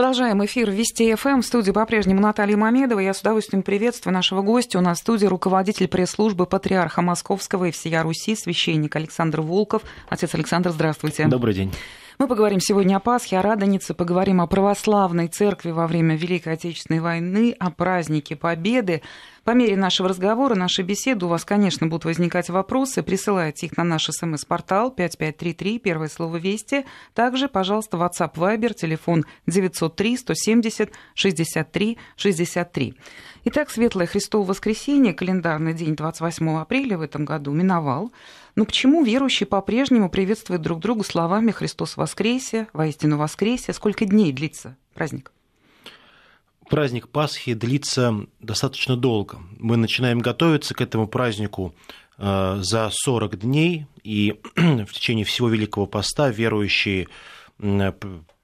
Продолжаем эфир Вести ФМ. В студии по-прежнему Наталья Мамедова. Я с удовольствием приветствую нашего гостя. У нас в студии руководитель пресс-службы Патриарха Московского и всея Руси, священник Александр Волков. Отец Александр, здравствуйте. Добрый день. Мы поговорим сегодня о Пасхе, о Радонице, поговорим о православной церкви во время Великой Отечественной войны, о празднике Победы. По мере нашего разговора, нашей беседы, у вас, конечно, будут возникать вопросы. Присылайте их на наш смс-портал 5533, первое слово «Вести». Также, пожалуйста, WhatsApp Viber, телефон 903 170 63 63. Итак, Светлое Христово воскресенье, календарный день 28 апреля в этом году, миновал. Но почему верующие по-прежнему приветствуют друг друга словами «Христос воскресе», «Воистину воскресе»? Сколько дней длится праздник? Праздник Пасхи длится достаточно долго. Мы начинаем готовиться к этому празднику э, за 40 дней, и в течение всего Великого Поста верующие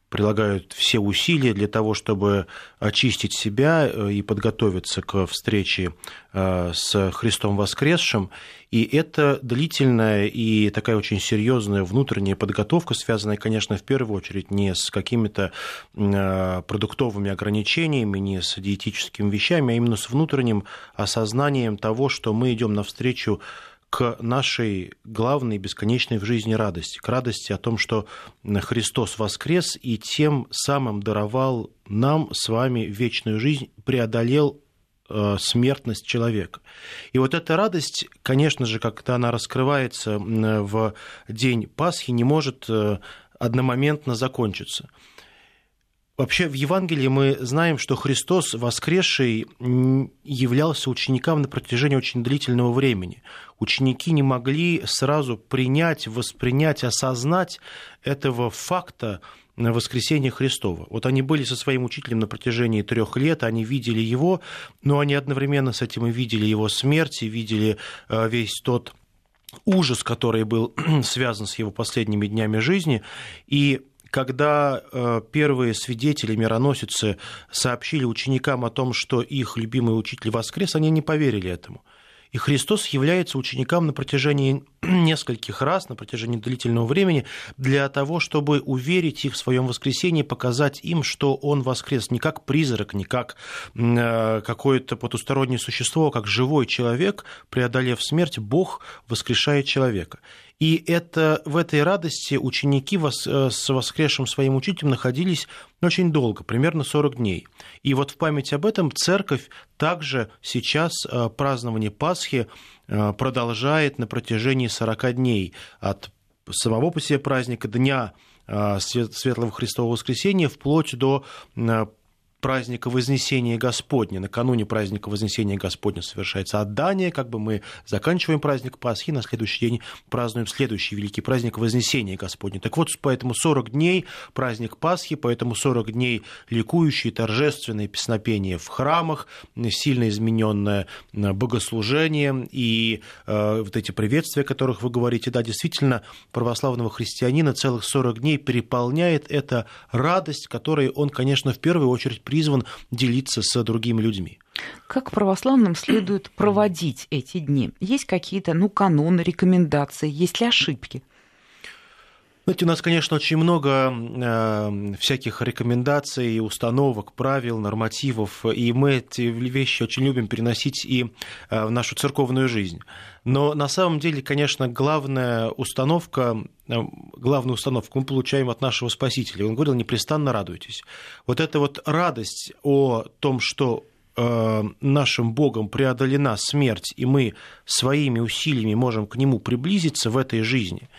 прилагают все усилия для того, чтобы очистить себя э, и подготовиться к встрече э, с Христом воскресшим. И это длительная и такая очень серьезная внутренняя подготовка, связанная, конечно, в первую очередь не с какими-то э, продуктовыми ограничениями, не с диетическими вещами, а именно с внутренним осознанием того, что мы идем навстречу к нашей главной бесконечной в жизни радости, к радости о том, что Христос воскрес и тем самым даровал нам с вами вечную жизнь, преодолел э, смертность человека. И вот эта радость, конечно же, когда она раскрывается в день Пасхи, не может э, одномоментно закончиться. Вообще в Евангелии мы знаем, что Христос, воскресший, являлся ученикам на протяжении очень длительного времени. Ученики не могли сразу принять, воспринять, осознать этого факта воскресения Христова. Вот они были со своим учителем на протяжении трех лет, они видели его, но они одновременно с этим и видели его смерть, и видели э, весь тот ужас, который был связан с его последними днями жизни. И когда э, первые свидетели, мироносицы, сообщили ученикам о том, что их любимый учитель воскрес, они не поверили этому. И Христос является ученикам на протяжении нескольких раз, на протяжении длительного времени, для того, чтобы уверить их в своем воскресении, показать им, что Он воскрес не как призрак, не как э, какое-то потустороннее существо, а как живой человек, преодолев смерть, Бог воскрешает человека. И это, в этой радости ученики э, с воскресшим своим учителем находились очень долго, примерно 40 дней. И вот в память об этом церковь также сейчас э, празднование Пасхи э, продолжает на протяжении 40 дней от самого по себе праздника Дня Светлого Христового Воскресения вплоть до праздника Вознесения Господня. Накануне праздника Вознесения Господня совершается отдание, как бы мы заканчиваем праздник Пасхи, на следующий день празднуем следующий великий праздник Вознесения Господня. Так вот, поэтому 40 дней праздник Пасхи, поэтому 40 дней ликующие, торжественные песнопения в храмах, сильно измененное э, богослужение и э, вот эти приветствия, о которых вы говорите, да, действительно, православного христианина целых 40 дней переполняет эта радость, которой он, конечно, в первую очередь призван делиться с другими людьми. Как православным следует проводить эти дни? Есть какие-то, ну, каноны, рекомендации, есть ли ошибки? Знаете, у нас, конечно, очень много э, всяких рекомендаций, установок, правил, нормативов, и мы эти вещи очень любим переносить и э, в нашу церковную жизнь. Но на самом деле, конечно, главная установка, э, главную установку мы получаем от нашего Спасителя. Он говорил, непрестанно радуйтесь. Вот эта вот радость о том, что э, нашим Богом преодолена смерть, и мы своими усилиями можем к Нему приблизиться в этой жизни –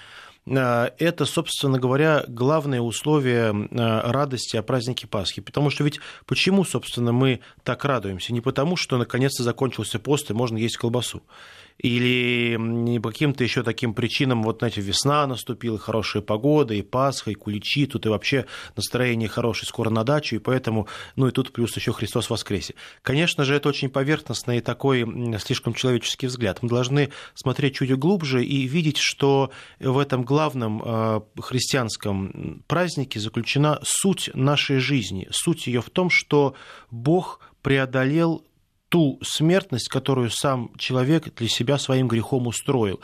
это, собственно говоря, главное условие э, радости о празднике Пасхи. Потому что ведь почему, собственно, мы так радуемся? Не потому, что наконец-то закончился пост и можно есть колбасу или по каким-то еще таким причинам, вот, знаете, весна наступила, хорошая погода, и Пасха, и куличи, тут и вообще настроение хорошее скоро на дачу, и поэтому, ну и тут плюс еще Христос воскресе. Конечно же, это очень поверхностный и такой слишком человеческий взгляд. Мы должны смотреть чуть глубже и видеть, что в этом главном э, христианском празднике заключена суть нашей жизни. Суть ее в том, что Бог преодолел ту смертность, которую сам человек для себя своим грехом устроил.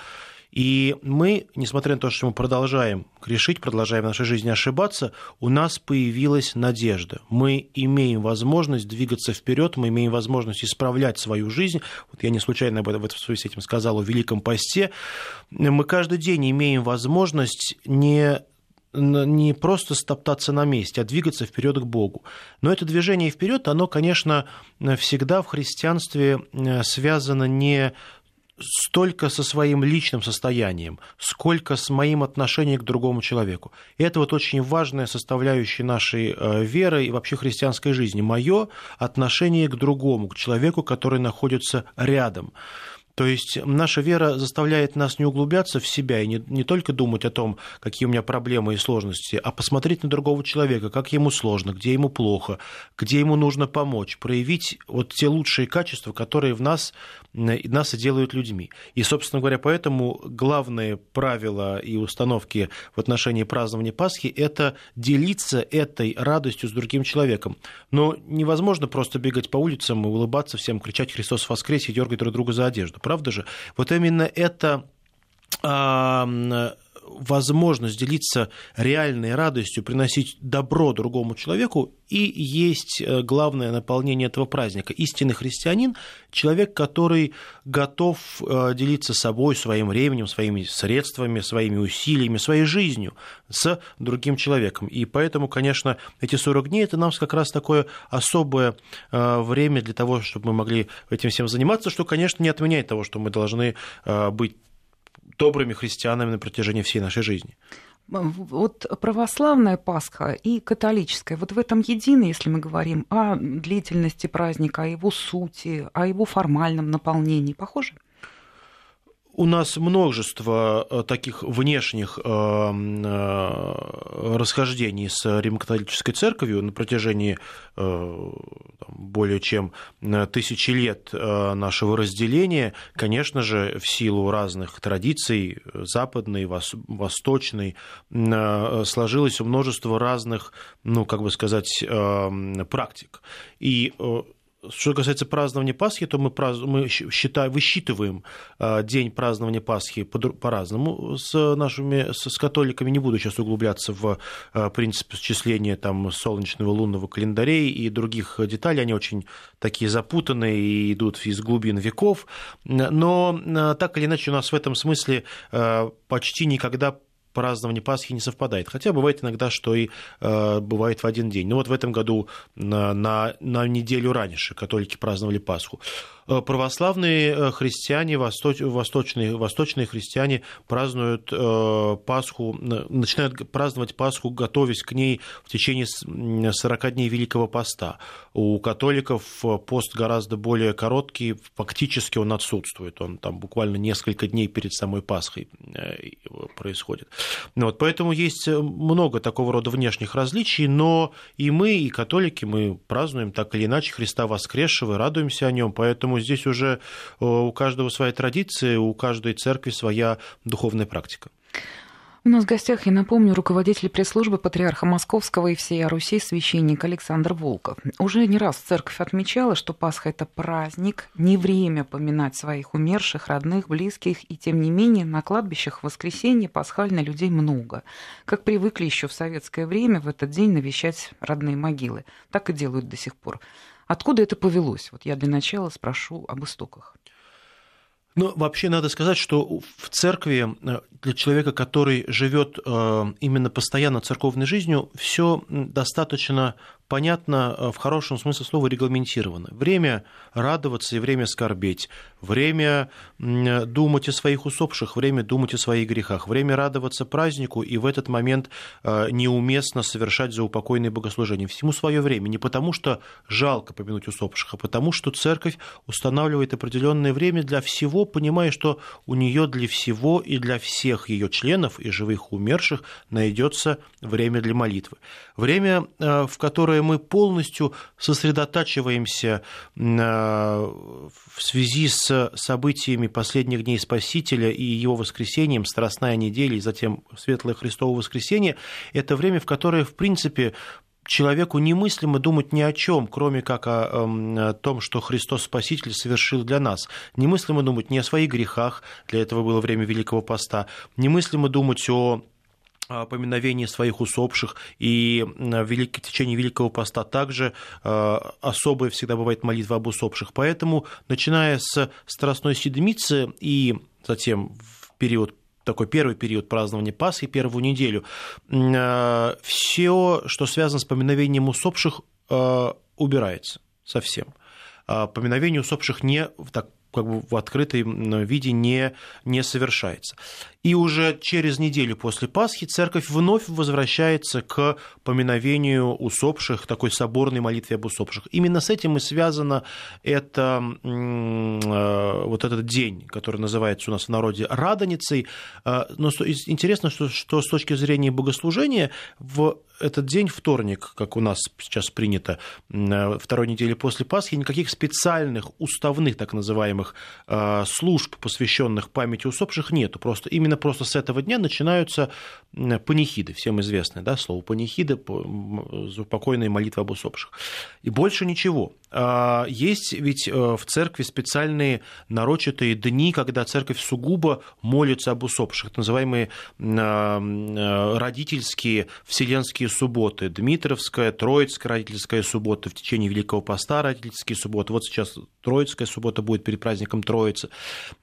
И мы, несмотря на то, что мы продолжаем грешить, продолжаем в нашей жизни ошибаться, у нас появилась надежда. Мы имеем возможность двигаться вперед, мы имеем возможность исправлять свою жизнь. Вот я не случайно об этом в связи с этим сказал о Великом посте. Мы каждый день имеем возможность не не просто стоптаться на месте, а двигаться вперед к Богу. Но это движение вперед, оно, конечно, всегда в христианстве э, связано не столько со своим личным состоянием, сколько с моим отношением к другому человеку. И это вот очень важная составляющая нашей э, веры и вообще христианской жизни. Мое отношение к другому, к человеку, который находится рядом. То есть наша вера заставляет нас не углубляться в себя и не, не только думать о том, какие у меня проблемы и сложности, а посмотреть на другого человека, как ему сложно, где ему плохо, где ему нужно помочь, проявить вот те лучшие качества, которые в нас, нас и делают людьми. И, собственно говоря, поэтому главные правила и установки в отношении празднования Пасхи – это делиться этой радостью с другим человеком. Но невозможно просто бегать по улицам и улыбаться всем, кричать «Христос воскресе!» и дергать друг друга за одежду правда же? Вот именно это возможность делиться реальной радостью, приносить добро другому человеку, и есть э, главное наполнение этого праздника. Истинный христианин – человек, который готов э, делиться собой, своим временем, своими средствами, своими усилиями, своей жизнью с другим человеком. И поэтому, конечно, эти 40 дней – это нам как раз такое особое э, время для того, чтобы мы могли этим всем заниматься, что, конечно, не отменяет того, что мы должны быть добрыми христианами на протяжении всей нашей жизни. Вот православная Пасха и католическая, вот в этом едины, если мы говорим о длительности праздника, о его сути, о его формальном наполнении, похоже? У нас множество э, таких внешних э, э, расхождений с Римо-католической церковью на протяжении более чем тысячи лет нашего разделения, конечно же, в силу разных традиций, западной, восточной, сложилось множество разных, ну, как бы сказать, практик. И что касается празднования Пасхи, то мы, празд... мы считаем, высчитываем а, день празднования Пасхи по-разному с нашими с католиками. Не буду сейчас углубляться в а, принцип счисления там, солнечного лунного календарей и других деталей. Они очень такие запутанные и идут из глубин веков. Но а, так или иначе у нас в этом смысле почти никогда празднование Пасхи не совпадает. Хотя бывает иногда, что и э, бывает в один день. Ну вот в этом году на, на, на неделю раньше католики праздновали Пасху. Э, православные э, христиане, восточные, восточные христиане празднуют э, Пасху, начинают праздновать Пасху, готовясь к ней в течение 40 дней Великого Поста. У католиков пост гораздо более короткий, фактически он отсутствует, он там буквально несколько дней перед самой Пасхой происходит. Ну вот, поэтому есть много такого рода внешних различий, но и мы, и католики, мы празднуем так или иначе Христа воскресшего, радуемся о нем, поэтому Поэтому здесь уже э, у каждого своя традиция, у каждой церкви своя духовная практика. У нас в гостях, я напомню, руководитель пресс-службы Патриарха Московского и всей Руси священник Александр Волков. Уже не раз церковь отмечала, что Пасха – это праздник, не время поминать своих умерших, родных, близких, и тем не менее на кладбищах в воскресенье пасхально людей много. Как привыкли еще в советское время в этот день навещать родные могилы. Так и делают до сих пор. Откуда это повелось? Вот я для начала спрошу об истоках. Ну, вообще надо сказать, что в церкви э, для человека, который живет э, именно постоянно церковной жизнью, все достаточно понятно, э, в хорошем смысле слова регламентировано. Время радоваться и время скорбеть, время думать о своих усопших, время думать о своих грехах, время радоваться празднику и в этот момент э, неуместно совершать заупокойные богослужения. Всему свое время, не потому что жалко помянуть усопших, а потому что церковь устанавливает определенное время для всего, понимая, что у нее для всего и для всех ее членов и живых и умерших найдется время для молитвы. Время, э, в которое мы полностью сосредотачиваемся э, в связи с событиями последних дней Спасителя и его воскресением, Страстная неделя и затем Светлое Христово воскресенье, это время, в которое, в принципе, человеку немыслимо думать ни о чем, кроме как о, эм, о том, что Христос Спаситель совершил для нас. Немыслимо думать ни о своих грехах, для этого было время Великого Поста, немыслимо думать о поминовении своих усопших, и в течение Великого Поста также э, особая всегда бывает молитва об усопших. Поэтому, начиная с Страстной Седмицы и затем в период такой первый период празднования Пасхи, первую неделю, э, все, что связано с поминовением усопших, убирается совсем. А поминовение усопших не так как бы в открытом виде не, не совершается. И уже через неделю после Пасхи церковь вновь возвращается к поминовению усопших, такой соборной молитве об усопших. Именно с этим и связано это, э, вот этот день, который называется у нас в народе Радоницей. Э, но интересно, что, что с точки зрения богослужения в этот день, вторник, как у нас сейчас принято, э, второй недели после Пасхи, никаких специальных уставных так называемых служб, посвященных памяти усопших, нету. Просто именно просто с этого дня начинаются панихиды, всем известное да, слово панихиды, упокойные молитвы об усопших. И больше ничего. А, есть ведь э, в церкви специальные нарочатые дни, когда церковь сугубо молится об усопших, так называемые родительские вселенские субботы. Дмитровская, Троицкая родительская суббота в течение Великого Поста родительские субботы. Вот сейчас Троицкая суббота будет перед праздником Троицы.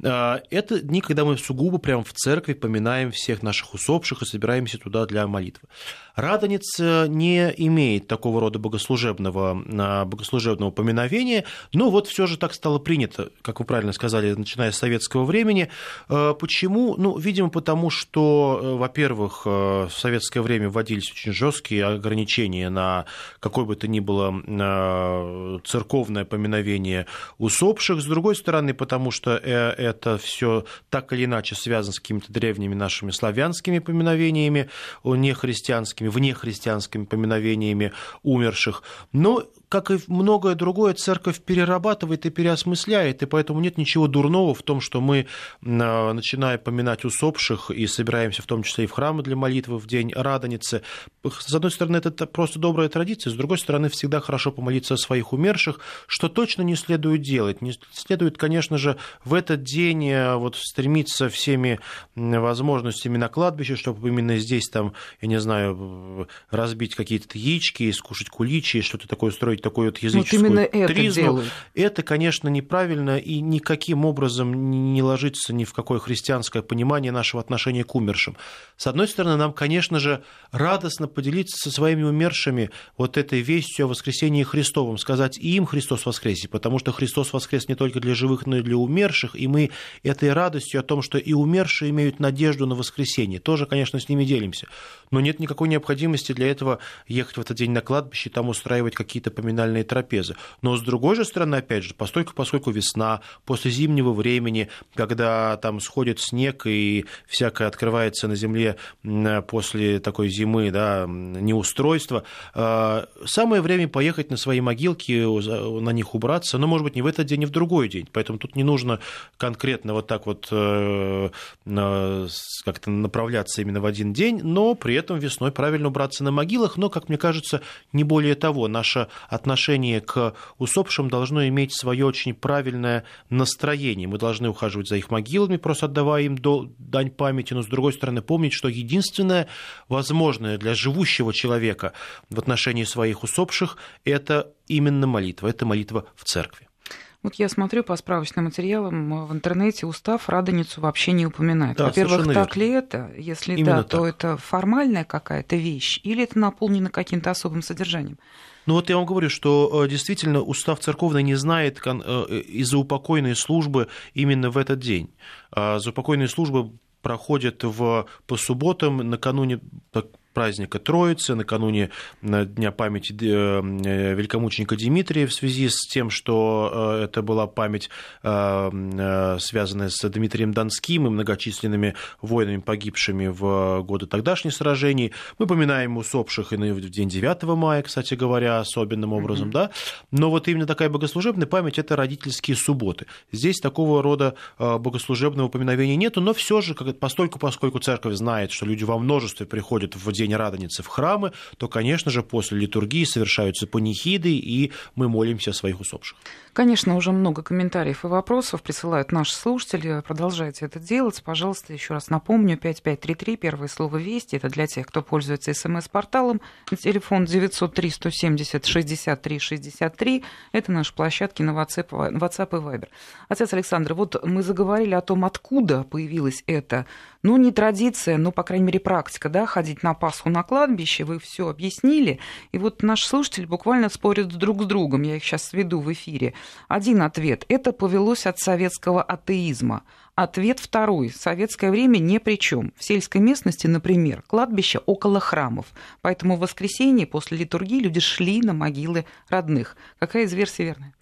Это дни, когда мы сугубо прямо в церкви поминаем всех наших усопших и собираемся туда для молитвы. Радонец не имеет такого рода богослужебного, богослужебного поминовения, но вот все же так стало принято, как вы правильно сказали, начиная с советского времени. Э, почему? Ну, видимо, потому что, э, во-первых, э, в советское время вводились очень жесткие ограничения на какое бы то ни было церковное поминовение усопших, с другой стороны, потому что это все так или иначе связано с какими-то древними нашими славянскими поминовениями, нехристианскими, внехристианскими поминовениями умерших. Но как и многое другое, церковь перерабатывает и переосмысляет, и поэтому нет ничего дурного в том, что мы, а, начиная поминать усопших и собираемся в том числе и в храмы для молитвы в день Радоницы. С одной стороны, это просто добрая традиция, с другой стороны, всегда хорошо помолиться о своих умерших, что точно не следует делать. Не следует, конечно же, в этот день а, вот, стремиться всеми возможностями на кладбище, чтобы именно здесь, там, я не знаю, разбить какие-то яички, скушать куличи, что-то такое строить какую такую вот языческую вот именно это тризну, делают. это, конечно, неправильно и никаким образом не ложится ни в какое христианское понимание нашего отношения к умершим. С одной стороны, нам, конечно же, радостно поделиться со своими умершими вот этой вестью о воскресении Христовом, сказать и им Христос воскресе, потому что Христос воскрес не только для живых, но и для умерших, и мы этой радостью о том, что и умершие имеют надежду на воскресение, тоже, конечно, с ними делимся. Но нет никакой необходимости для этого ехать в этот день на кладбище и там устраивать какие-то поминания поминальные трапезы. Но с другой же стороны, опять же, постольку, поскольку весна, после зимнего времени, когда там сходит снег и всякое открывается на земле после такой зимы, да, неустройство, э, самое время поехать на свои могилки, на них убраться, но, может быть, не в этот день, не в другой день. Поэтому тут не нужно конкретно вот так вот э, как-то направляться именно в один день, но при этом весной правильно убраться на могилах, но, как мне кажется, не более того, наша отношение к усопшим должно иметь свое очень правильное настроение. Мы должны ухаживать за их могилами, просто отдавая им дань памяти, но с другой стороны помнить, что единственное возможное для живущего человека в отношении своих усопших – это именно молитва, это молитва в церкви. Вот я смотрю по справочным материалам в интернете, устав Радоницу вообще не упоминает. Да, Во-первых, так верно. ли это? Если Именно да, так. то это формальная какая-то вещь или это наполнено каким-то особым содержанием? Ну вот я вам говорю, что э, действительно устав церковный не знает э, из-за упокойной службы именно в этот день. А заупокойные службы проходят в, по субботам накануне праздника Троицы, накануне Дня памяти э, великомученика Дмитрия в связи с тем, что э, это была память, э, связанная с Дмитрием Донским и многочисленными воинами, погибшими в годы тогдашних сражений. Мы поминаем усопших и в день 9 мая, кстати говоря, особенным образом, mm-hmm. да. Но вот именно такая богослужебная память – это родительские субботы. Здесь такого рода богослужебного упоминовения нету, но все же, постольку, поскольку церковь знает, что люди во множестве приходят в день Радоницы в храмы, то, конечно же, после литургии совершаются панихиды, и мы молимся о своих усопших. Конечно, уже много комментариев и вопросов присылают наши слушатели. Продолжайте это делать. Пожалуйста, еще раз напомню, 5533, первое слово «Вести». Это для тех, кто пользуется СМС-порталом. Телефон 903-170-63-63. Это наши площадки на WhatsApp, WhatsApp и Viber. Отец Александр, вот мы заговорили о том, откуда появилось это. Ну, не традиция, но, по крайней мере, практика, да, ходить на Пасху на кладбище. Вы все объяснили. И вот наши слушатели буквально спорят друг с другом. Я их сейчас сведу в эфире. Один ответ – это повелось от советского атеизма. Ответ второй. Советское время ни при чем. В сельской местности, например, кладбище около храмов. Поэтому в воскресенье после литургии люди шли на могилы родных. Какая из версий верная?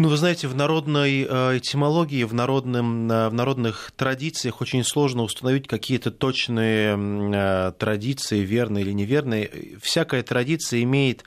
Ну, вы знаете, в народной э, этимологии, в, народным, э, в народных традициях очень сложно установить какие-то точные э, традиции, верные или неверные. Всякая традиция имеет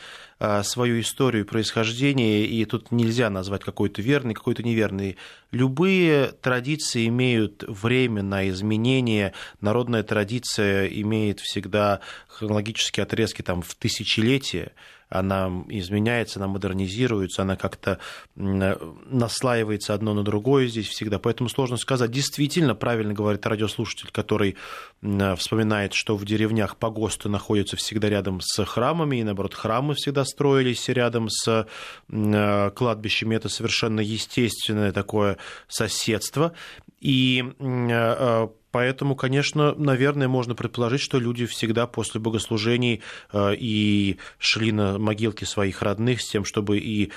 свою историю происхождения, и тут нельзя назвать какой-то верный, какой-то неверный. Любые традиции имеют время на изменение. Народная традиция имеет всегда хронологические отрезки там, в тысячелетия она изменяется, она модернизируется, она как-то наслаивается одно на другое здесь всегда. Поэтому сложно сказать. Действительно, правильно говорит радиослушатель, который вспоминает, что в деревнях погосты находятся всегда рядом с храмами, и наоборот, храмы всегда строились рядом с кладбищами. Это совершенно естественное такое соседство. И э, Поэтому, конечно, наверное, можно предположить, что люди всегда после богослужений э, и шли на могилки своих родных с тем, чтобы и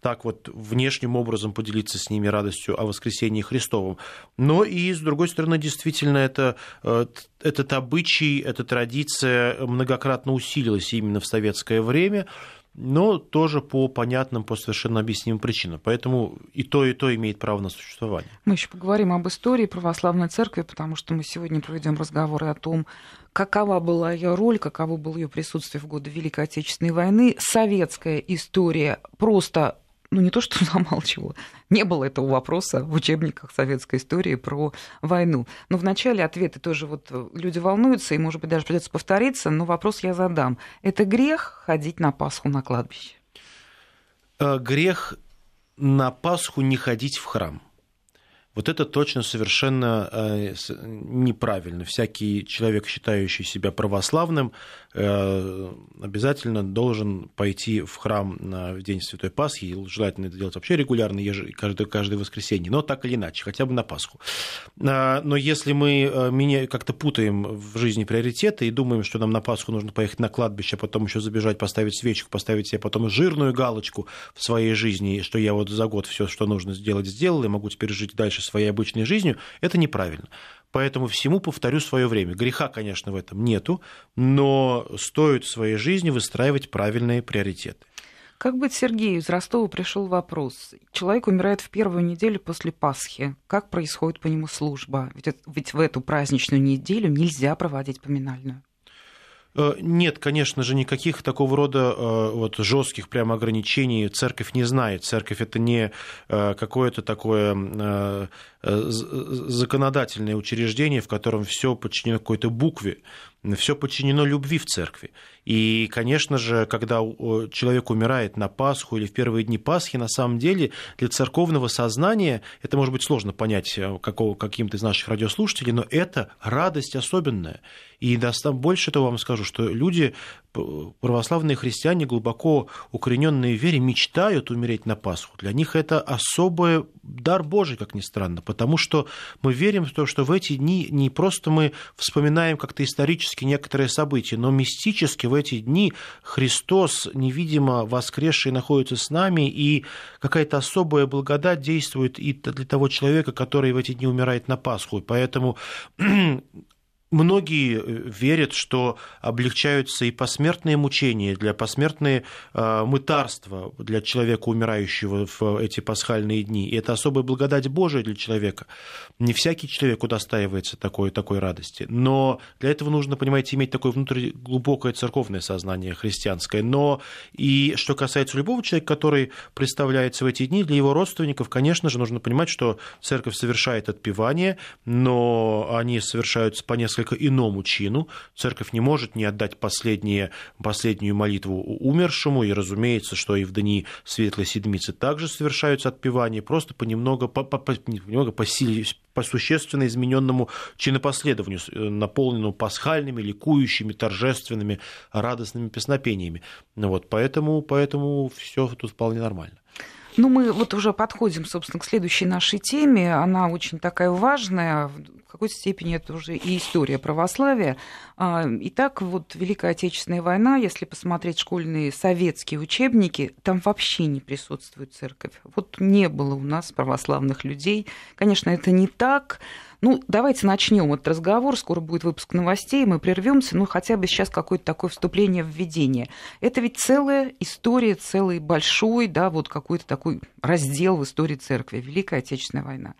так вот внешним образом поделиться с ними радостью о воскресении Христовом. Но и, с другой стороны, действительно, это, э, этот обычай, эта традиция многократно усилилась именно в советское время но тоже по понятным, по совершенно объяснимым причинам. Поэтому и то, и то имеет право на существование. Мы еще поговорим об истории православной церкви, потому что мы сегодня проведем разговоры о том, какова была ее роль, каково было ее присутствие в годы Великой Отечественной войны. Советская история просто ну не то что замалчивала, не было этого вопроса в учебниках советской истории про войну. Но вначале ответы тоже вот э, люди волнуются, и, может быть, даже придется повториться, но вопрос я задам. Это грех ходить на Пасху на кладбище? Э, грех на Пасху не ходить в храм – вот это точно совершенно э, неправильно. Всякий человек, считающий себя православным, обязательно должен пойти в храм в день Святой Пасхи. Желательно это делать вообще регулярно, каждое, каждое воскресенье, но так или иначе, хотя бы на Пасху. А, но если мы э, как-то путаем в жизни приоритеты и думаем, что нам на Пасху нужно поехать на кладбище, потом еще забежать, поставить свечку, поставить себе потом жирную галочку в своей жизни, что я вот за год все, что нужно сделать, сделал, и могу теперь жить дальше своей обычной жизнью, это неправильно. Поэтому всему повторю свое время. Греха, конечно, в этом нету, но стоит в своей жизни выстраивать правильные приоритеты. Как быть Сергею из Ростова пришел вопрос. Человек умирает в первую неделю после Пасхи. Как происходит по нему служба? Ведь, ведь в эту праздничную неделю нельзя проводить поминальную. Э, нет, конечно же, никаких такого рода э, вот, жестких прямо ограничений церковь не знает. Церковь это не э, какое-то такое законодательное учреждение, в котором все подчинено какой-то букве все подчинено любви в церкви. И, конечно же, когда человек умирает на Пасху или в первые дни Пасхи, на самом деле для церковного сознания, это может быть сложно понять э, какого, каким-то из наших радиослушателей, но это радость особенная. И больше того вам скажу, что люди, православные христиане, глубоко укорененные в вере, мечтают умереть на Пасху. Для них это особый дар Божий, как ни странно, потому что мы верим в то, что в эти дни не просто мы вспоминаем как-то исторически исторически некоторые события, но мистически в эти дни Христос, невидимо воскресший, находится с нами, и какая-то особая благодать действует и для того человека, который в эти дни умирает на Пасху. Поэтому Многие э, верят, что облегчаются и посмертные мучения, для посмертные э, мытарства для человека, умирающего в эти пасхальные дни. И это особая благодать Божия для человека. Не всякий человек удостаивается такой, такой радости. Но для этого нужно, понимаете, иметь такое внутреннее глубокое церковное сознание христианское. Но и что касается любого человека, который представляется в эти дни, для его родственников, конечно же, нужно понимать, что церковь совершает отпевание, но они совершаются по несколько несколько иному чину. Церковь не может не отдать последние, последнюю молитву умершему, и разумеется, что и в дни Светлой Седмицы также совершаются отпевания, просто понемногу, по, по, по, по, силе, по существенно измененному чинопоследованию, наполненному пасхальными, ликующими, торжественными, радостными песнопениями. Вот, поэтому, поэтому все тут вполне нормально. Ну, мы вот уже подходим, собственно, к следующей нашей теме. Она очень такая важная. Какой-то степени это уже и история православия. А, итак, вот Великая Отечественная война, если посмотреть школьные советские учебники, там вообще не присутствует церковь. Вот не было у нас православных людей. Конечно, это не так. Ну, давайте начнем этот разговор. Скоро будет выпуск новостей, мы прервемся. Ну, хотя бы сейчас какое-то такое вступление введение. Это ведь целая история, целый большой, да, вот какой-то такой раздел в истории церкви. Великая Отечественная война.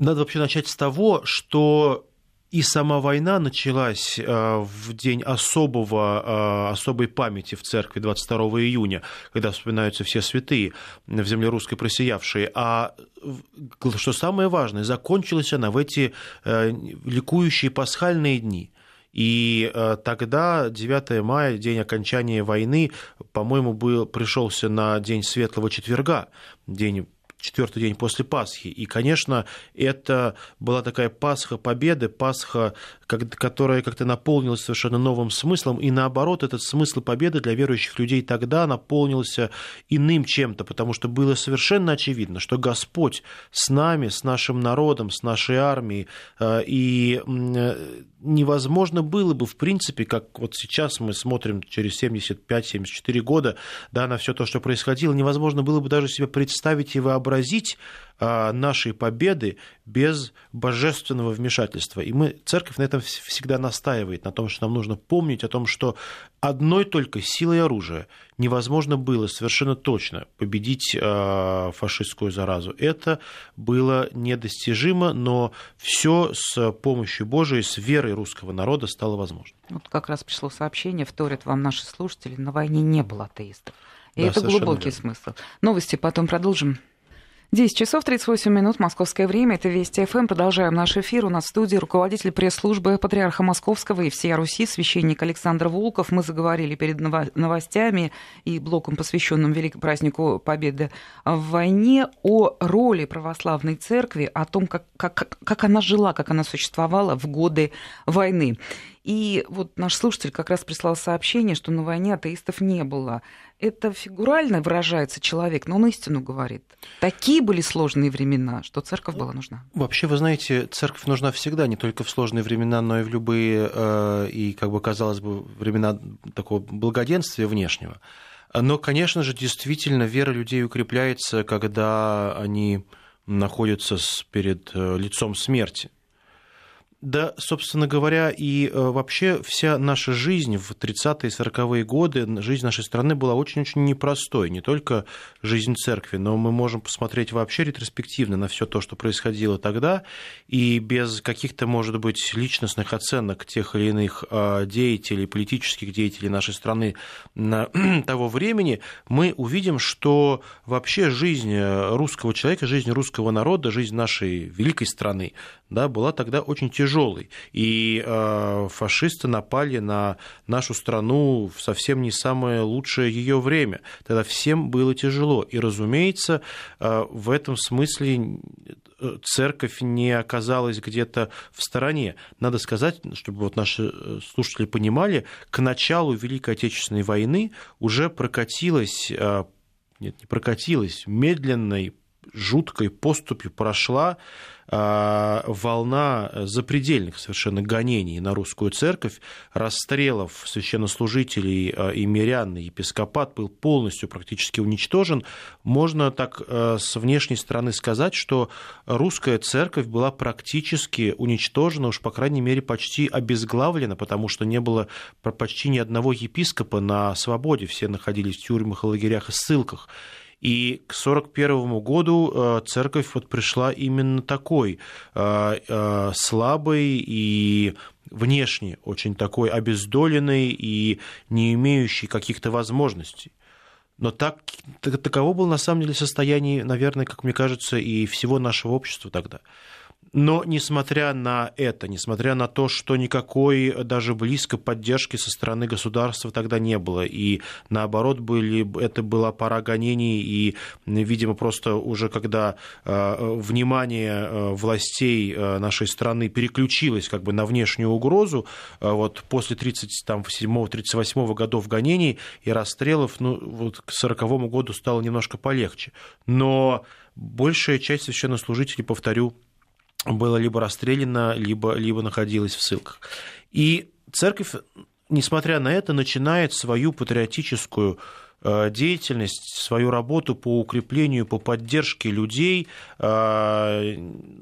Надо вообще начать с того, что и сама война началась э, в день особого, э, особой памяти в церкви 22 июня, когда вспоминаются все святые в земле русской просиявшие. А что самое важное, закончилась она в эти э, ликующие пасхальные дни. И тогда, 9 мая, день окончания войны, по-моему, был, пришелся на день Светлого Четверга, день четвертый день после Пасхи. И, конечно, это была такая Пасха победы, Пасха, которая как-то наполнилась совершенно новым смыслом. И наоборот, этот смысл победы для верующих людей тогда наполнился иным чем-то, потому что было совершенно очевидно, что Господь с нами, с нашим народом, с нашей армией. Э, и невозможно было бы, в принципе, как вот сейчас мы смотрим через 75-74 года да, на все то, что происходило, невозможно было бы даже себе представить и вообразить а, нашей победы без божественного вмешательства. И мы, церковь на этом всегда настаивает, на том, что нам нужно помнить о том, что одной только силой оружия невозможно было совершенно точно победить а, фашистскую заразу. Это было недостижимо, но все с помощью Божией, с верой русского народа стало возможно. Вот как раз пришло сообщение, вторят вам наши слушатели, на войне не было атеистов. И да, это глубокий верно. смысл. Новости потом продолжим. 10 часов 38 минут, московское время. Это Вести ФМ. Продолжаем наш эфир. У нас в студии руководитель пресс-службы Патриарха Московского и всей Руси, священник Александр Волков. Мы заговорили перед новостями и блоком, посвященным Великому празднику Победы в войне, о роли православной церкви, о том, как, как, как она жила, как она существовала в годы войны. И вот наш слушатель как раз прислал сообщение, что на войне атеистов не было. Это фигурально выражается человек, но он истину говорит. Такие были сложные времена, что церковь была нужна. Вообще, вы знаете, церковь нужна всегда, не только в сложные времена, но и в любые, э, и, как бы казалось бы, времена такого благоденствия внешнего. Но, конечно же, действительно, вера людей укрепляется, когда они находятся перед э, лицом смерти. Да, собственно говоря, и э, вообще вся наша жизнь в 30-е и 40-е годы, жизнь нашей страны была очень-очень непростой. Не только жизнь церкви, но мы можем посмотреть вообще ретроспективно на все то, что происходило тогда, и без каких-то, может быть, личностных оценок тех или иных э, деятелей, политических деятелей нашей страны того времени, мы увидим, что вообще жизнь э, русского человека, жизнь русского народа, жизнь нашей великой страны да, была тогда очень тяжелой. И э, фашисты напали на нашу страну в совсем не самое лучшее ее время. Тогда всем было тяжело. И, разумеется, э, в этом смысле э, церковь не оказалась где-то в стороне. Надо сказать, чтобы вот наши э, слушатели понимали, к началу Великой Отечественной войны уже прокатилась э, нет, не прокатилась, медленной, жуткой поступью прошла а, волна запредельных совершенно гонений на русскую церковь, расстрелов священнослужителей а, и мирян, и епископат был полностью практически уничтожен. Можно так а, с внешней стороны сказать, что русская церковь была практически уничтожена, уж по крайней мере почти обезглавлена, потому что не было почти ни одного епископа на свободе, все находились в тюрьмах, лагерях и ссылках. И к 1941 году э, церковь вот пришла именно такой, э, э, слабой и внешне очень такой обездоленной и не имеющей каких-то возможностей. Но так, таково было на самом деле состояние, наверное, как мне кажется, и всего нашего общества тогда. Но несмотря на это, несмотря на то, что никакой даже близко поддержки со стороны государства тогда не было, и наоборот, были, это была пора гонений, и, видимо, просто уже когда э, внимание э, властей э, нашей страны переключилось как бы на внешнюю угрозу, э, вот после 37-38 годов гонений и расстрелов, ну, вот к 40 году стало немножко полегче. Но большая часть священнослужителей, повторю, было либо расстреляно, либо, либо находилась в ссылках. И церковь, несмотря на это, начинает свою патриотическую э, деятельность, свою работу по укреплению, по поддержке людей э,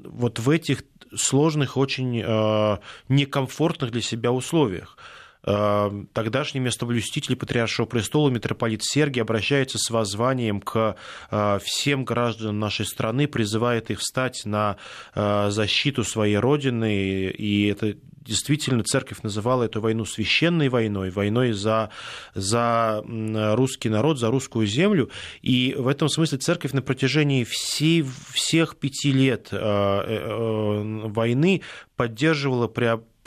вот в этих сложных, очень э, некомфортных для себя условиях. Эм, тогдашний местоблюститель Патриаршего престола митрополит Сергий обращается с воззванием к э, всем гражданам нашей страны, призывает их встать на э, защиту своей родины, и это действительно церковь называла эту войну священной войной, войной за, за русский народ, за русскую землю. И в этом смысле церковь на протяжении всей, всех пяти лет э, войны поддерживала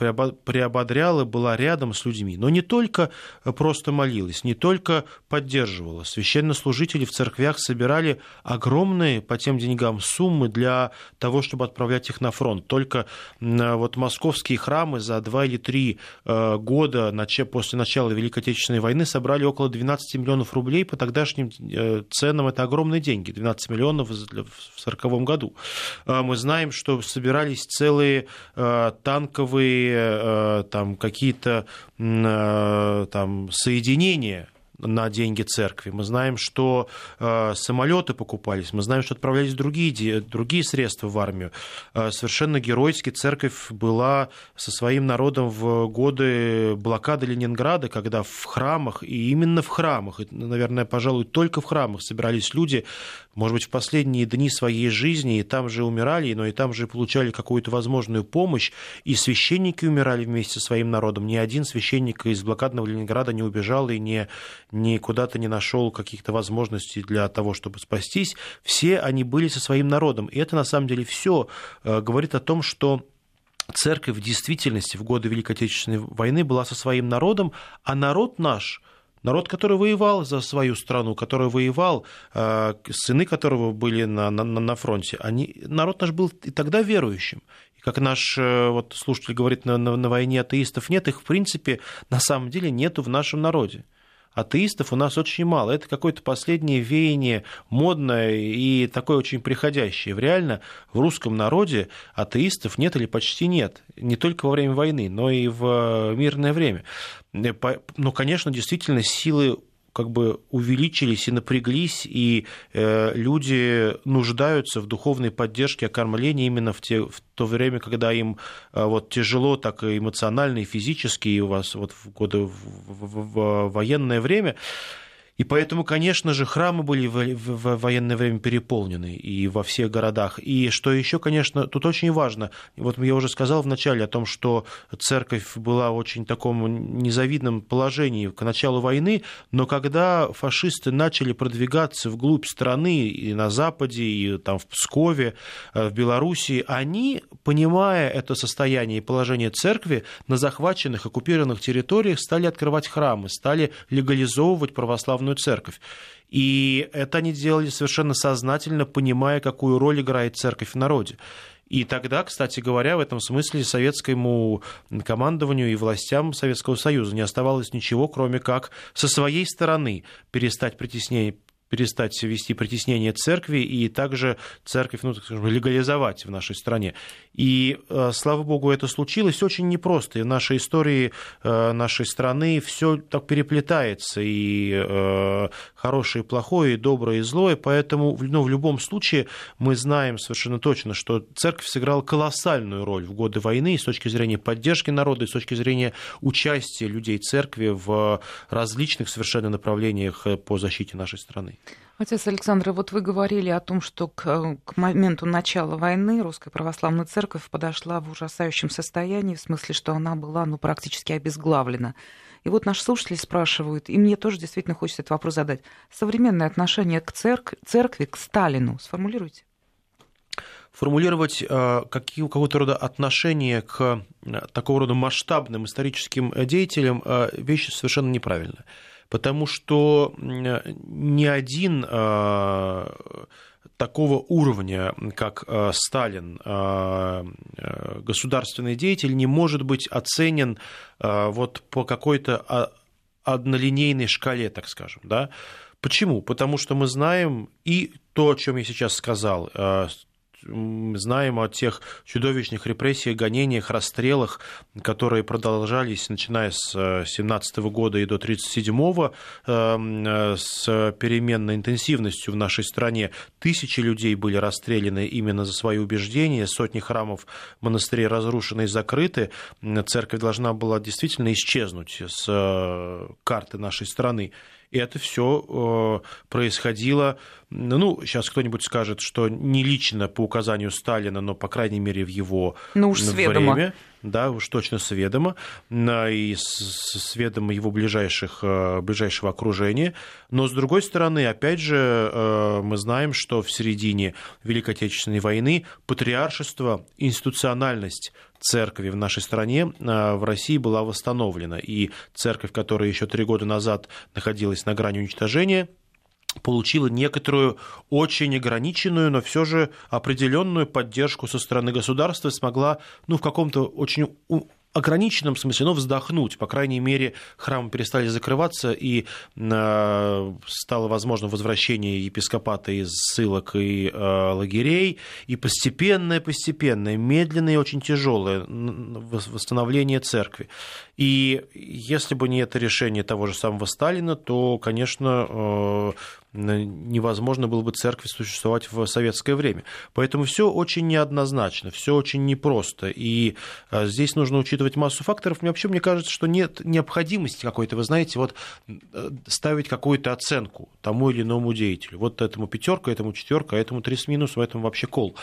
приободряла, была рядом с людьми. Но не только просто молилась, не только поддерживала. Священнослужители в церквях собирали огромные по тем деньгам суммы для того, чтобы отправлять их на фронт. Только вот московские храмы за два или три э, года после начала Великой Отечественной войны собрали около 12 миллионов рублей. По тогдашним э, ценам это огромные деньги. 12 миллионов в 1940 году. Э, мы знаем, что собирались целые танковые Э, там какие-то э, там соединения на деньги церкви. Мы знаем, что э, самолеты покупались, мы знаем, что отправлялись другие, другие средства в армию. Э, совершенно геройски церковь была со своим народом в годы блокады Ленинграда, когда в храмах, и именно в храмах, и, наверное, пожалуй, только в храмах собирались люди, может быть, в последние дни своей жизни, и там же умирали, но и там же получали какую-то возможную помощь, и священники умирали вместе со своим народом. Ни один священник из блокадного Ленинграда не убежал и не, ни куда-то не нашел каких-то возможностей для того, чтобы спастись. Все они были со своим народом. И это на самом деле все э, говорит о том, что церковь в действительности в годы Великой Отечественной войны была со своим народом, а народ наш – Народ, который воевал за свою страну, который воевал, э, сыны которого были на, на, на фронте, они, народ наш был и тогда верующим. Как наш э, вот, слушатель говорит, на, на, на войне атеистов нет, их в принципе на самом деле нету в нашем народе атеистов у нас очень мало. Это какое-то последнее веяние модное и такое очень приходящее. В реально в русском народе атеистов нет или почти нет. Не только во время войны, но и в мирное время. Ну, конечно, действительно, силы как бы увеличились и напряглись, и э, люди нуждаются в духовной поддержке, окормлении именно в, те, в то время, когда им э, вот, тяжело так эмоционально, и физически, и у вас вот в годы в, в, в военное время. И поэтому, конечно же, храмы были в военное время переполнены и во всех городах. И что еще, конечно, тут очень важно, вот я уже сказал в начале о том, что церковь была в очень таком незавидном положении к началу войны, но когда фашисты начали продвигаться вглубь страны и на Западе, и там в Пскове, э, в Белоруссии, они, понимая это состояние и положение церкви, на захваченных, оккупированных территориях стали открывать храмы, стали легализовывать православную православную церковь. И это они делали совершенно сознательно, понимая, какую роль играет церковь в народе. И тогда, кстати говоря, в этом смысле советскому командованию и властям Советского Союза не оставалось ничего, кроме как со своей стороны перестать притеснение, перестать вести притеснение церкви и также церковь ну, так скажем, легализовать в нашей стране. И, э, слава богу, это случилось очень непросто. И в нашей истории э, нашей страны все так переплетается, и э, хорошее и плохое, и доброе и злое. Поэтому ну, в любом случае мы знаем совершенно точно, что церковь сыграла колоссальную роль в годы войны с точки зрения поддержки народа, и с точки зрения участия людей церкви в различных совершенно направлениях по защите нашей страны. Отец Александр, вот вы говорили о том, что к, к моменту начала войны Русская Православная Церковь подошла в ужасающем состоянии, в смысле, что она была ну, практически обезглавлена. И вот наши слушатели спрашивают, и мне тоже действительно хочется этот вопрос задать. Современное отношение к церкви, церкви к Сталину сформулируйте. формулировать какого-то рода отношение к такого рода масштабным историческим деятелям вещь совершенно неправильная. Потому что ни один такого уровня, как Сталин, государственный деятель, не может быть оценен вот по какой-то однолинейной шкале, так скажем, да. Почему? Потому что мы знаем и то, о чем я сейчас сказал, э, знаем о тех чудовищных репрессиях, гонениях, расстрелах, которые продолжались, начиная с 17 года и до 1937 э, с переменной интенсивностью в нашей стране. Тысячи людей были расстреляны именно за свои убеждения, сотни храмов, монастырей разрушены и закрыты. Церковь должна была действительно исчезнуть с э, карты нашей страны. И это все э, происходило, ну, сейчас кто-нибудь скажет, что не лично по указанию Сталина, но, по крайней мере, в его ну, уж время. Да, уж точно сведомо, и сведомо его ближайших, э, ближайшего окружения. Но, с другой стороны, опять же, э, мы знаем, что в середине Великой Отечественной войны патриаршество, институциональность церкви в нашей стране в России была восстановлена. И церковь, которая еще три года назад находилась на грани уничтожения, получила некоторую очень ограниченную, но все же определенную поддержку со стороны государства, смогла ну, в каком-то очень ограниченном смысле, но вздохнуть. По крайней мере, храмы перестали закрываться, и э, стало возможно возвращение епископата из ссылок и э, лагерей, и постепенное, постепенное, медленное и очень тяжелое восстановление церкви. И если бы не это решение того же самого Сталина, то, конечно, э, невозможно было бы церкви существовать в советское время. Поэтому все очень неоднозначно, все очень непросто. И э, здесь нужно учитывать массу факторов. Мне вообще мне кажется, что нет необходимости какой-то, вы знаете, вот э, ставить какую-то оценку тому или иному деятелю. Вот этому пятерка, этому четверка, этому три с минусом, этому вообще кол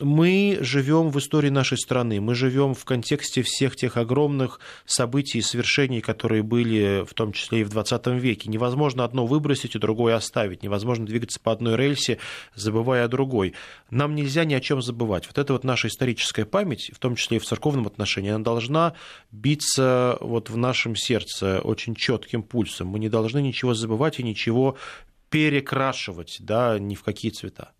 мы живем в истории нашей страны, мы живем в контексте всех тех огромных событий и свершений, которые были в том числе и в 20 веке. Невозможно одно выбросить и другое оставить, невозможно двигаться по одной рельсе, забывая о другой. Нам нельзя ни о чем забывать. Вот эта вот наша историческая память, в том числе и в церковном отношении, она должна биться вот в нашем сердце очень четким пульсом. Мы не должны ничего забывать и ничего перекрашивать, да, ни в какие цвета.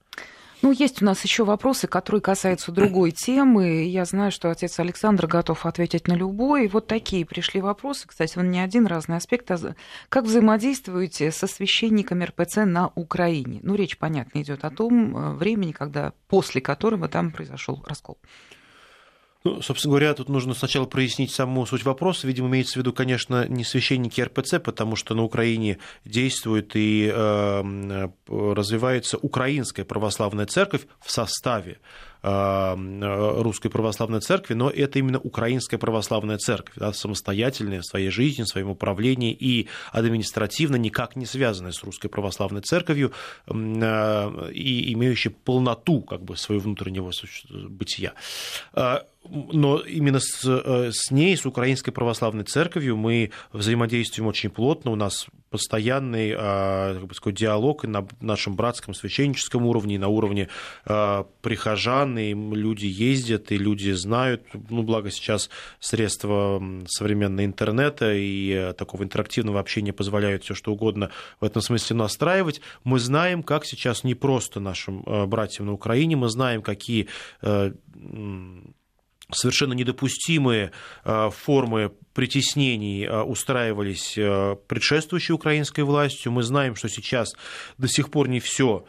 Ну, есть у нас еще вопросы, которые касаются другой темы. Я знаю, что отец Александр готов ответить на любой. Вот такие пришли вопросы. Кстати, он не один, разный аспект. А как взаимодействуете со священниками РПЦ на Украине? Ну, речь, понятно, идет о том э, времени, когда, после которого там произошел раскол. Ну, собственно говоря, тут нужно сначала прояснить саму суть вопроса. Видимо, имеется в виду, конечно, не священники РПЦ, потому что на Украине действует и э, развивается Украинская православная церковь в составе Э, русской православной церкви, но это именно Украинская православная церковь, да, самостоятельная в своей жизни, в своем управлении и административно никак не связанная с русской православной церковью э, и имеющая полноту как бы, своего внутреннего бытия. Э, но именно с, с ней, с Украинской православной церковью мы взаимодействуем очень плотно. У нас постоянный как бы сказать, диалог и на нашем братском священническом уровне, и на уровне прихожан, данные, люди ездят, и люди знают, ну, благо сейчас средства современного интернета и э, такого интерактивного общения позволяют все что угодно в этом смысле настраивать. Мы знаем, как сейчас не просто нашим э, братьям на Украине, мы знаем, какие э, совершенно недопустимые формы притеснений устраивались предшествующей украинской властью. Мы знаем, что сейчас до сих пор не все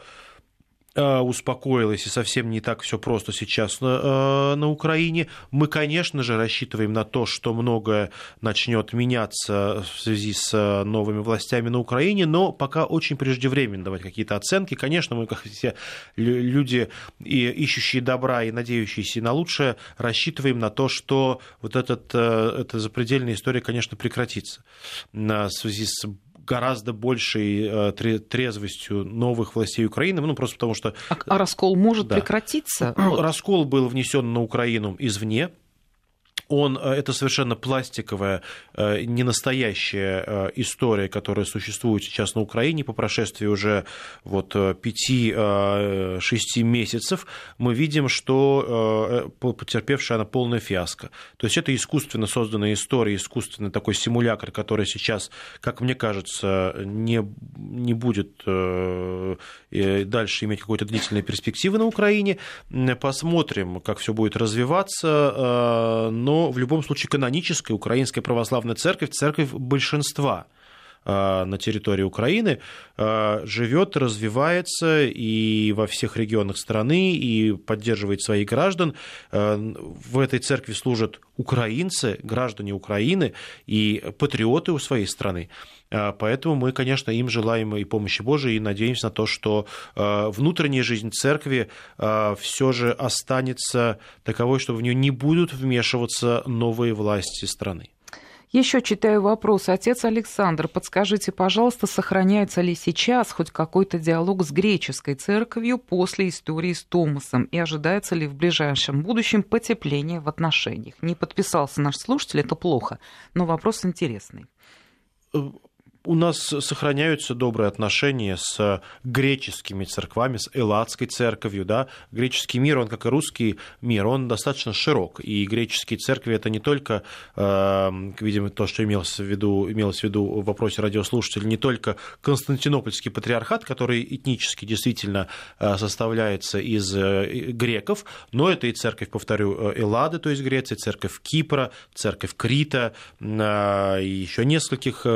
Э, успокоилась и совсем не так все просто сейчас на, э, на Украине. Мы, конечно же, рассчитываем на то, что многое начнет меняться в связи с э, новыми властями на Украине, но пока очень преждевременно давать какие-то оценки. Конечно, мы, как все люди, и ищущие добра и надеющиеся на лучшее, рассчитываем на то, что вот этот, эта запредельная история, конечно, прекратится в связи с гораздо большей э, трезвостью новых властей Украины, ну, просто потому что... А, а раскол может да. прекратиться? Раскол был внесен на Украину извне, он, э, это совершенно пластиковая, э, не настоящая э, история, которая существует сейчас на Украине по прошествии уже вот 5-6 месяцев. Мы видим, что потерпевшая она полная фиаско. То есть это искусственно созданная история, искусственный такой симулятор, который сейчас, как мне кажется, не, не будет дальше иметь какой-то длительной перспективы на Украине. Посмотрим, как все будет развиваться, но в любом случае каноническая украинская православная церковь, церковь большинства э, на территории Украины э, живет, развивается и во всех регионах страны, и поддерживает своих граждан. Э, в этой церкви служат украинцы, граждане Украины и патриоты у своей страны. Поэтому мы, конечно, им желаем и помощи Божией, и надеемся на то, что внутренняя жизнь церкви все же останется таковой, что в нее не будут вмешиваться новые власти страны. Еще читаю вопрос. Отец Александр, подскажите, пожалуйста, сохраняется ли сейчас хоть какой-то диалог с греческой церковью после истории с Томасом? И ожидается ли в ближайшем будущем потепление в отношениях? Не подписался наш слушатель, это плохо, но вопрос интересный э, у нас сохраняются добрые отношения с греческими церквами, с Элладской церковью. Да? Греческий мир, он, как и русский мир, он достаточно широк. И греческие церкви – это не только, э, видимо, то, что имелось в, виду, имелось в виду в вопросе радиослушателя, не только Константинопольский патриархат, который этнически действительно э, составляется из э, греков, но это и церковь, повторю, Эллады, то есть Греция, церковь Кипра, церковь Крита, еще нескольких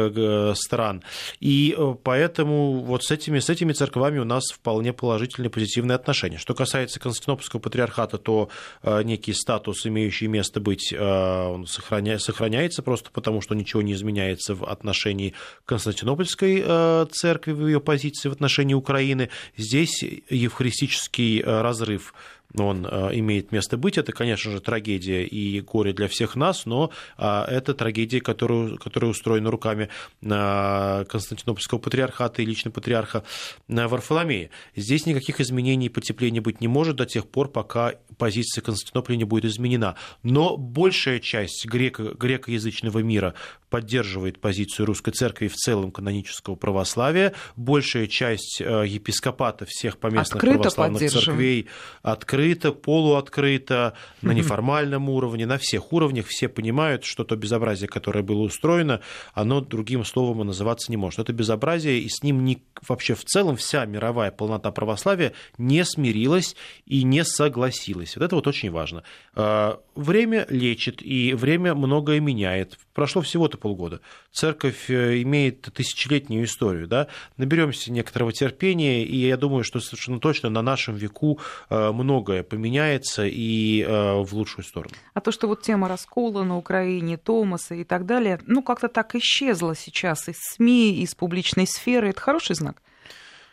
стран стран. И э, поэтому вот с этими, с этими церквами у нас вполне положительные, позитивные отношения. Что касается Константинопольского патриархата, то э, некий статус, имеющий место быть, э, он сохраняется просто потому, что ничего не изменяется в отношении Константинопольской церкви, в ее позиции в отношении Украины. Здесь евхаристический разрыв он э, имеет место быть. Это, конечно же, трагедия и горе для всех нас, но а, это трагедия, которую, которая устроена руками э, Константинопольского патриархата и лично патриарха э, Варфоломея. Здесь никаких изменений и потепления быть не может до тех пор, пока позиция Константинополя не будет изменена. Но большая часть греко- грекоязычного мира поддерживает позицию русской церкви в целом канонического православия. Большая часть епископата всех поместных Открыто православных церквей открыта открыто, полуоткрыто, на неформальном уровне, на всех уровнях. Все понимают, что то безобразие, которое было устроено, оно другим словом и называться не может. Это безобразие, и с ним не, вообще в целом вся мировая полнота православия не смирилась и не согласилась. Вот это вот очень важно. А, время лечит, и время многое меняет. Прошло всего-то полгода. Церковь э, имеет тысячелетнюю историю. Да? Наберемся некоторого терпения, и я думаю, что совершенно точно на нашем веку э, многое поменяется и э, в лучшую сторону. А то, что вот тема раскола на Украине, Томаса и так далее, ну, как-то так исчезла сейчас из СМИ, из публичной сферы, это хороший знак?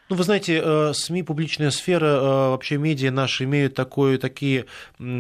Ну, вы знаете, э, СМИ, публичная сфера, э, вообще медиа наши имеют такое, такие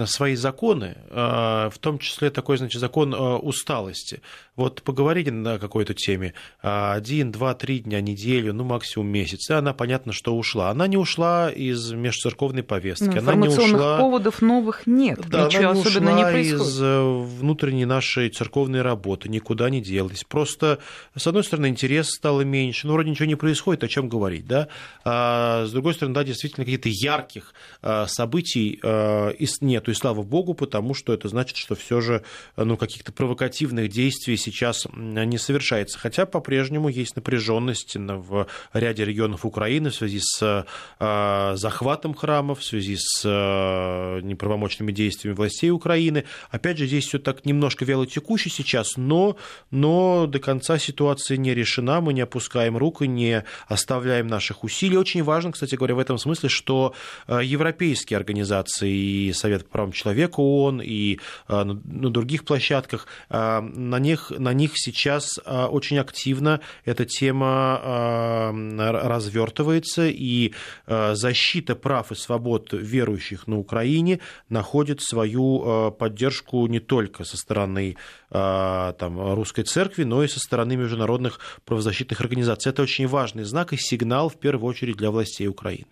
свои законы, в том числе такой, значит, закон усталости. Вот поговорите на какой-то теме один, два, три дня, неделю, ну максимум месяц, и она понятно, что ушла. Она не ушла из межцерковной повестки. Ну, она не ушла... поводов новых нет, да, ничего она не особенно ушла не происходит. из э, внутренней нашей церковной работы, никуда не делась. Просто, с одной стороны, интерес стало меньше, ну вроде ничего не происходит, о чем говорить, да? А с другой стороны, да, действительно, каких-то ярких э, событий э, нету, и слава богу, потому что это значит, что все же ну, каких-то провокативных действий сейчас не совершается. Хотя по-прежнему есть напряженность в ряде регионов Украины в связи с а, захватом храмов, в связи с а, неправомочными действиями властей Украины. Опять же, здесь все так немножко вяло текуще сейчас, но, но до конца ситуация не решена, мы не опускаем рук и не оставляем наших усилий. Очень важно, кстати говоря, в этом смысле, что а, европейские организации и Совет по правам человека ООН и на других площадках, на них на них сейчас очень активно эта тема развертывается, и защита прав и свобод верующих на Украине находит свою поддержку не только со стороны там, русской церкви, но и со стороны международных правозащитных организаций. Это очень важный знак и сигнал, в первую очередь, для властей Украины.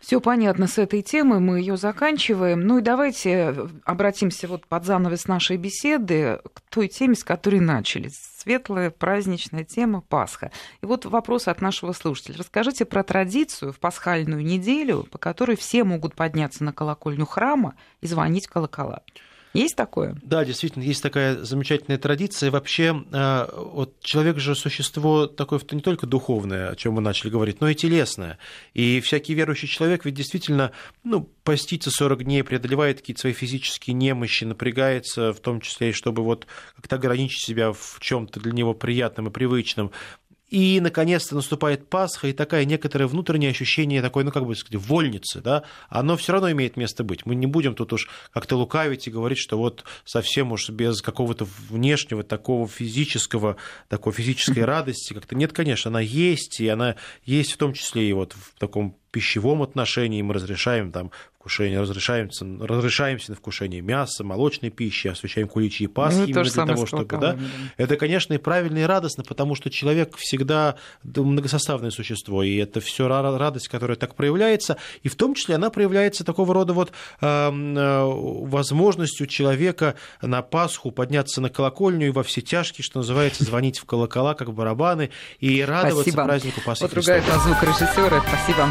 Все понятно с этой темой, мы ее заканчиваем. Ну и давайте обратимся вот под занавес нашей беседы к той теме, с которой начали. Светлая праздничная тема Пасха. И вот вопрос от нашего слушателя. Расскажите про традицию в пасхальную неделю, по которой все могут подняться на колокольню храма и звонить колокола. Есть такое? Да, действительно, есть такая замечательная традиция. Вообще, э, вот человек же существо такое не только духовное, о чем мы начали говорить, но и телесное. И всякий верующий человек ведь действительно ну, постится 40 дней, преодолевает какие-то свои физические немощи, напрягается, в том числе и чтобы вот как-то ограничить себя в чем-то для него приятном и привычном. И, наконец-то, наступает Пасха, и такое некоторое внутреннее ощущение такой, ну, как бы сказать, вольницы, да, оно все равно имеет место быть. Мы не будем тут уж как-то лукавить и говорить, что вот совсем уж без какого-то внешнего такого физического, такой физической радости, как-то. Нет, конечно, она есть, и она есть в том числе и вот в таком пищевом отношении. Мы разрешаем там вкушение, разрешаемся, разрешаемся на вкушение мяса, молочной пищи, освещаем куличи и пасхи ну, именно для того, чтобы... Да, это, конечно, и правильно, и радостно, потому что человек всегда многосоставное существо, и это все радость, которая так проявляется, и в том числе она проявляется такого рода вот э, возможностью человека на Пасху подняться на колокольню и во все тяжкие, что называется, звонить в колокола, как барабаны, и радоваться Спасибо. празднику Пасхи Вот ругают на звукорежиссера. Спасибо.